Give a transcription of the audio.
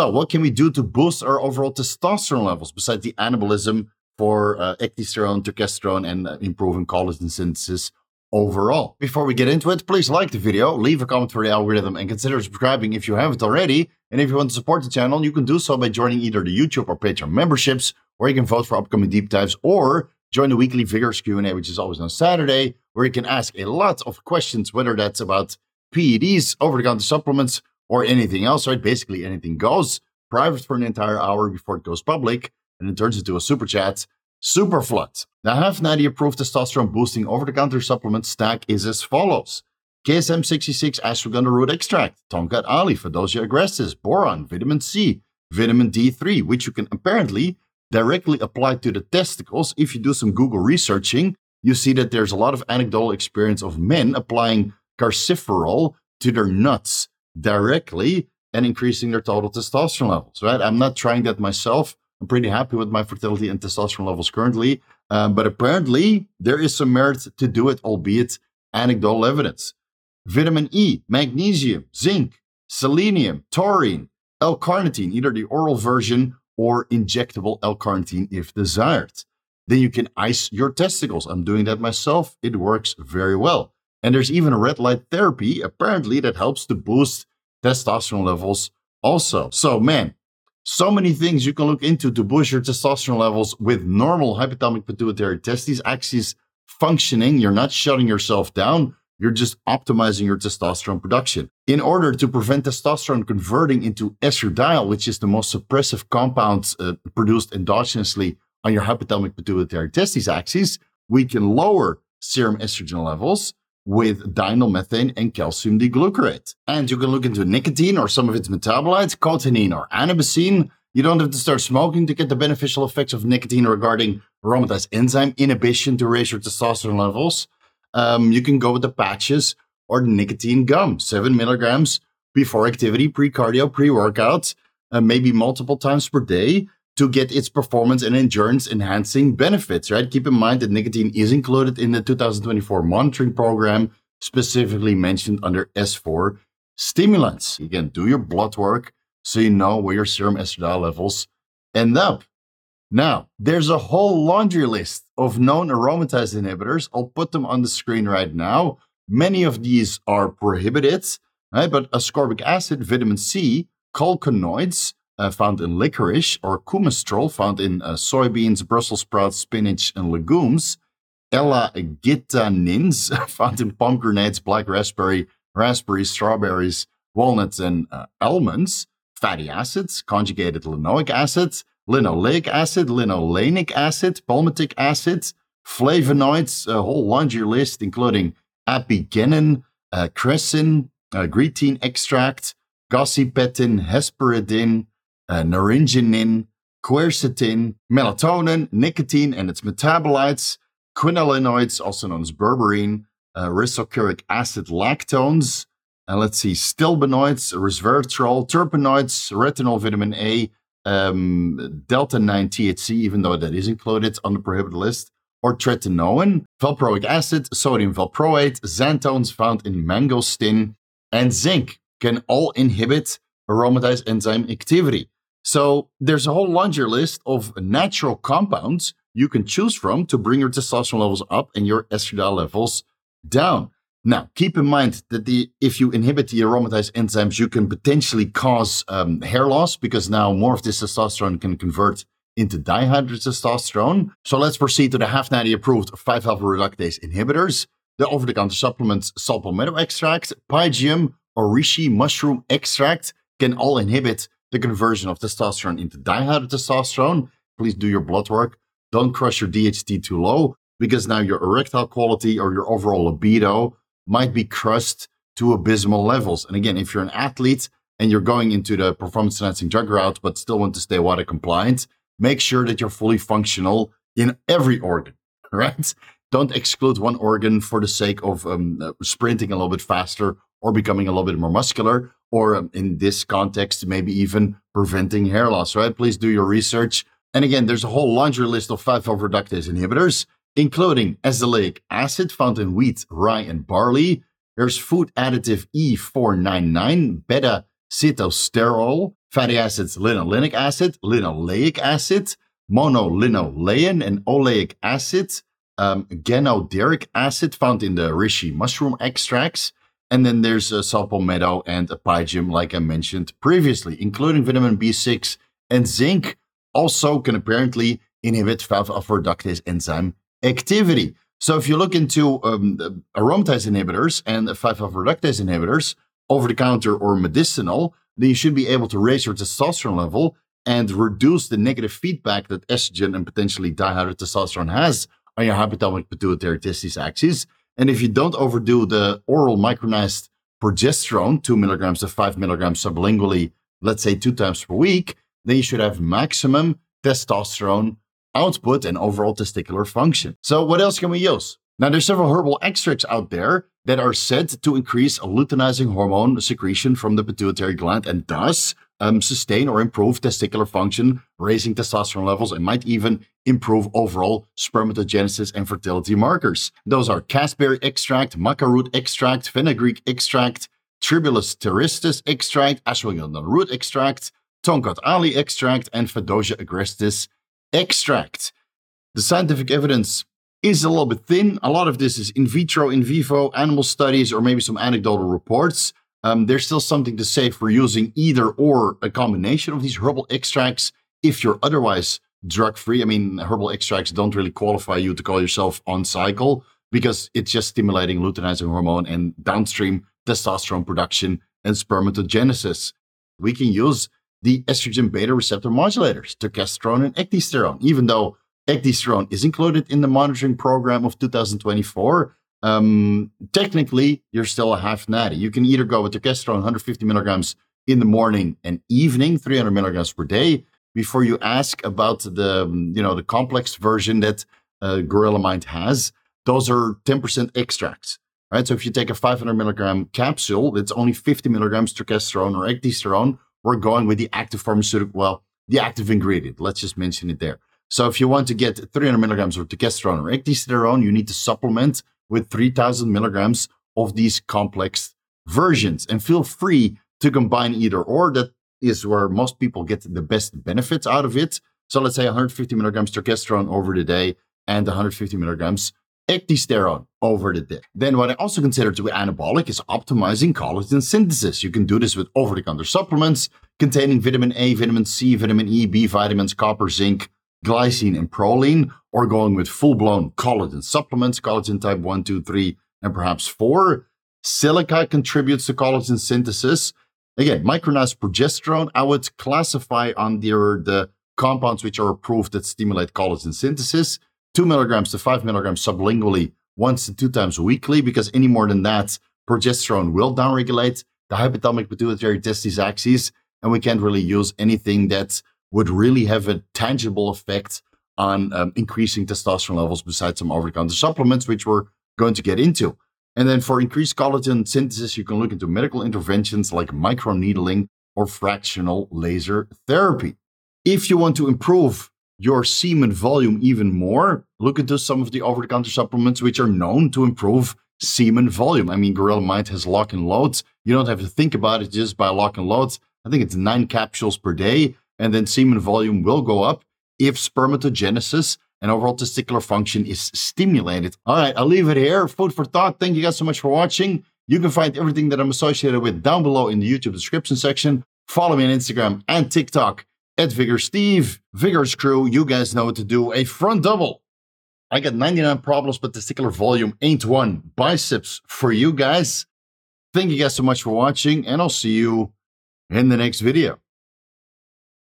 So, what can we do to boost our overall testosterone levels besides the anabolism for uh, ecdysterone, testosterone, and uh, improving collagen synthesis overall? Before we get into it, please like the video, leave a comment for the algorithm, and consider subscribing if you haven't already. And if you want to support the channel, you can do so by joining either the YouTube or Patreon memberships, where you can vote for upcoming deep dives, or join the weekly Vigorous Q&A, which is always on Saturday, where you can ask a lot of questions, whether that's about PEDs, over-the-counter supplements, or anything else, right? Basically anything goes private for an entire hour before it goes public, and it turns into a super chat. Super flood. The half 90 approved testosterone boosting over the counter supplement stack is as follows KSM 66 ashwagandha root extract, Tongkat Ali, Fedosia agrestis, boron, vitamin C, vitamin D3, which you can apparently directly apply to the testicles. If you do some Google researching, you see that there's a lot of anecdotal experience of men applying carciferol to their nuts directly and increasing their total testosterone levels, right? I'm not trying that myself. I'm pretty happy with my fertility and testosterone levels currently. Um, but apparently, there is some merit to do it, albeit anecdotal evidence. Vitamin E, magnesium, zinc, selenium, taurine, L-carnitine, either the oral version or injectable L-carnitine if desired. Then you can ice your testicles. I'm doing that myself. It works very well. And there's even a red light therapy, apparently, that helps to boost testosterone levels also. So, man, so many things you can look into to boost your testosterone levels with normal hypothalamic pituitary testes axis functioning. You're not shutting yourself down. You're just optimizing your testosterone production. In order to prevent testosterone converting into estradiol, which is the most suppressive compound uh, produced endogenously on your hypothalamic pituitary testes axis, we can lower serum estrogen levels with diethylmethane and calcium D-glucarate. And you can look into nicotine or some of its metabolites, cotinine or anabasine. You don't have to start smoking to get the beneficial effects of nicotine regarding aromatase enzyme inhibition to raise your testosterone levels. Um, you can go with the patches or nicotine gum, seven milligrams before activity, pre-cardio, pre-workout, uh, maybe multiple times per day to get its performance and endurance enhancing benefits, right? Keep in mind that nicotine is included in the 2024 monitoring program, specifically mentioned under S4 stimulants. Again, do your blood work so you know where your serum estradiol levels end up. Now, there's a whole laundry list of known aromatase inhibitors. I'll put them on the screen right now. Many of these are prohibited, right? But ascorbic acid, vitamin C, colchicinoids, uh, found in licorice, or coumestrol, found in uh, soybeans, Brussels sprouts, spinach, and legumes. Ella-gitanins, found in pomegranates, black raspberry, raspberries, strawberries, walnuts, and uh, almonds. Fatty acids, conjugated linoleic acid, linoleic acid, linolenic acid, palmitic acid, flavonoids, a whole laundry list, including apigenin, uh, cresin, uh, extract, gossypetin, hesperidin, uh, naringenin, quercetin, melatonin, nicotine and its metabolites, quinolinoids, also known as berberine, uh, risocuric acid lactones, and let's see, stilbenoids, resveratrol, terpenoids, retinol, vitamin A, um, delta 9 THC, even though that is included on the prohibited list, or tretinoin, valproic acid, sodium valproate, xanthones found in mangostin, and zinc can all inhibit aromatase enzyme activity. So there's a whole laundry list of natural compounds you can choose from to bring your testosterone levels up and your estradiol levels down. Now, keep in mind that the if you inhibit the aromatase enzymes, you can potentially cause um, hair loss because now more of this testosterone can convert into dihydrotestosterone. So let's proceed to the half 90 approved 5-alpha reductase inhibitors. The over-the-counter supplements meadow extract, pygeum, or reishi mushroom extract can all inhibit the conversion of testosterone into dihydrotestosterone. Please do your blood work. Don't crush your DHT too low because now your erectile quality or your overall libido might be crushed to abysmal levels. And again, if you're an athlete and you're going into the performance enhancing drug route, but still want to stay water compliant, make sure that you're fully functional in every organ, right? Don't exclude one organ for the sake of um, uh, sprinting a little bit faster or becoming a little bit more muscular or um, in this context, maybe even preventing hair loss, right? Please do your research. And again, there's a whole laundry list of 5-alpha reductase inhibitors, including azelaic acid found in wheat, rye, and barley. There's food additive E499, beta sitosterol, fatty acids linolenic acid, linoleic acid, monolinolein, and oleic acid, um, ganoderic acid found in the reishi mushroom extracts. And then there's a saw palmetto and a pygium, like I mentioned previously, including vitamin B6 and zinc, also can apparently inhibit 5-alpha reductase enzyme activity. So if you look into um, aromatase inhibitors and 5-alpha reductase inhibitors, over the counter or medicinal, then you should be able to raise your testosterone level and reduce the negative feedback that estrogen and potentially dihydrotestosterone has on your hypothalamic pituitary testis axis. And if you don't overdo the oral micronized progesterone, two milligrams to five milligrams sublingually, let's say two times per week, then you should have maximum testosterone output and overall testicular function. So what else can we use? Now, there's several herbal extracts out there that are said to increase luteinizing hormone secretion from the pituitary gland and thus um, sustain or improve testicular function, raising testosterone levels, and might even improve overall spermatogenesis and fertility markers. Those are cassberry extract, maca root extract, fenugreek extract, tribulus terristis extract, ashwagandha root extract, tonkat ali extract, and Fadoja agrestis extract. The scientific evidence is a little bit thin. A lot of this is in vitro, in vivo, animal studies, or maybe some anecdotal reports. Um, there's still something to say for using either or a combination of these herbal extracts if you're otherwise drug free. I mean, herbal extracts don't really qualify you to call yourself on cycle because it's just stimulating luteinizing hormone and downstream testosterone production and spermatogenesis. We can use the estrogen beta receptor modulators, to testosterone and ecdysterone, even though ecdysterone is included in the monitoring program of 2024. Um, technically, you're still a half natty. You can either go with testosterone 150 milligrams in the morning and evening, 300 milligrams per day, before you ask about the um, you know the complex version that uh, Gorilla Mind has. Those are 10% extracts, right? So if you take a 500 milligram capsule, it's only 50 milligrams testosterone or ecdysterone. We're going with the active pharmaceutical, well, the active ingredient. Let's just mention it there. So if you want to get 300 milligrams of testosterone or ecdysterone, you need to supplement with 3000 milligrams of these complex versions and feel free to combine either or. That is where most people get the best benefits out of it. So let's say 150 milligrams testosterone over the day and 150 milligrams ecdysterone over the day. Then what I also consider to be anabolic is optimizing collagen synthesis. You can do this with over-the-counter supplements containing vitamin A, vitamin C, vitamin E, B vitamins, copper, zinc, glycine, and proline, or going with full blown collagen supplements, collagen type 1, 2, 3, and perhaps 4. Silica contributes to collagen synthesis. Again, micronized progesterone, I would classify under the compounds which are approved that stimulate collagen synthesis. Two milligrams to five milligrams sublingually once to two times weekly, because any more than that, progesterone will downregulate the hypothalamic pituitary testis axis, and we can't really use anything that would really have a tangible effect on um, increasing testosterone levels besides some over-the-counter supplements, which we're going to get into. And then for increased collagen synthesis, you can look into medical interventions like microneedling or fractional laser therapy. If you want to improve your semen volume even more, look into some of the over-the-counter supplements which are known to improve semen volume. I mean, Gorilla Mind has lock and loads. You don't have to think about it just by lock and loads. I think it's nine capsules per day and then semen volume will go up if spermatogenesis and overall testicular function is stimulated. All right, I'll leave it here. Food for thought. Thank you guys so much for watching. You can find everything that I'm associated with down below in the YouTube description section. Follow me on Instagram and TikTok at Vigor Steve. Vigor's crew, you guys know what to do. A front double. I got 99 problems, but testicular volume ain't one. Biceps for you guys. Thank you guys so much for watching, and I'll see you in the next video.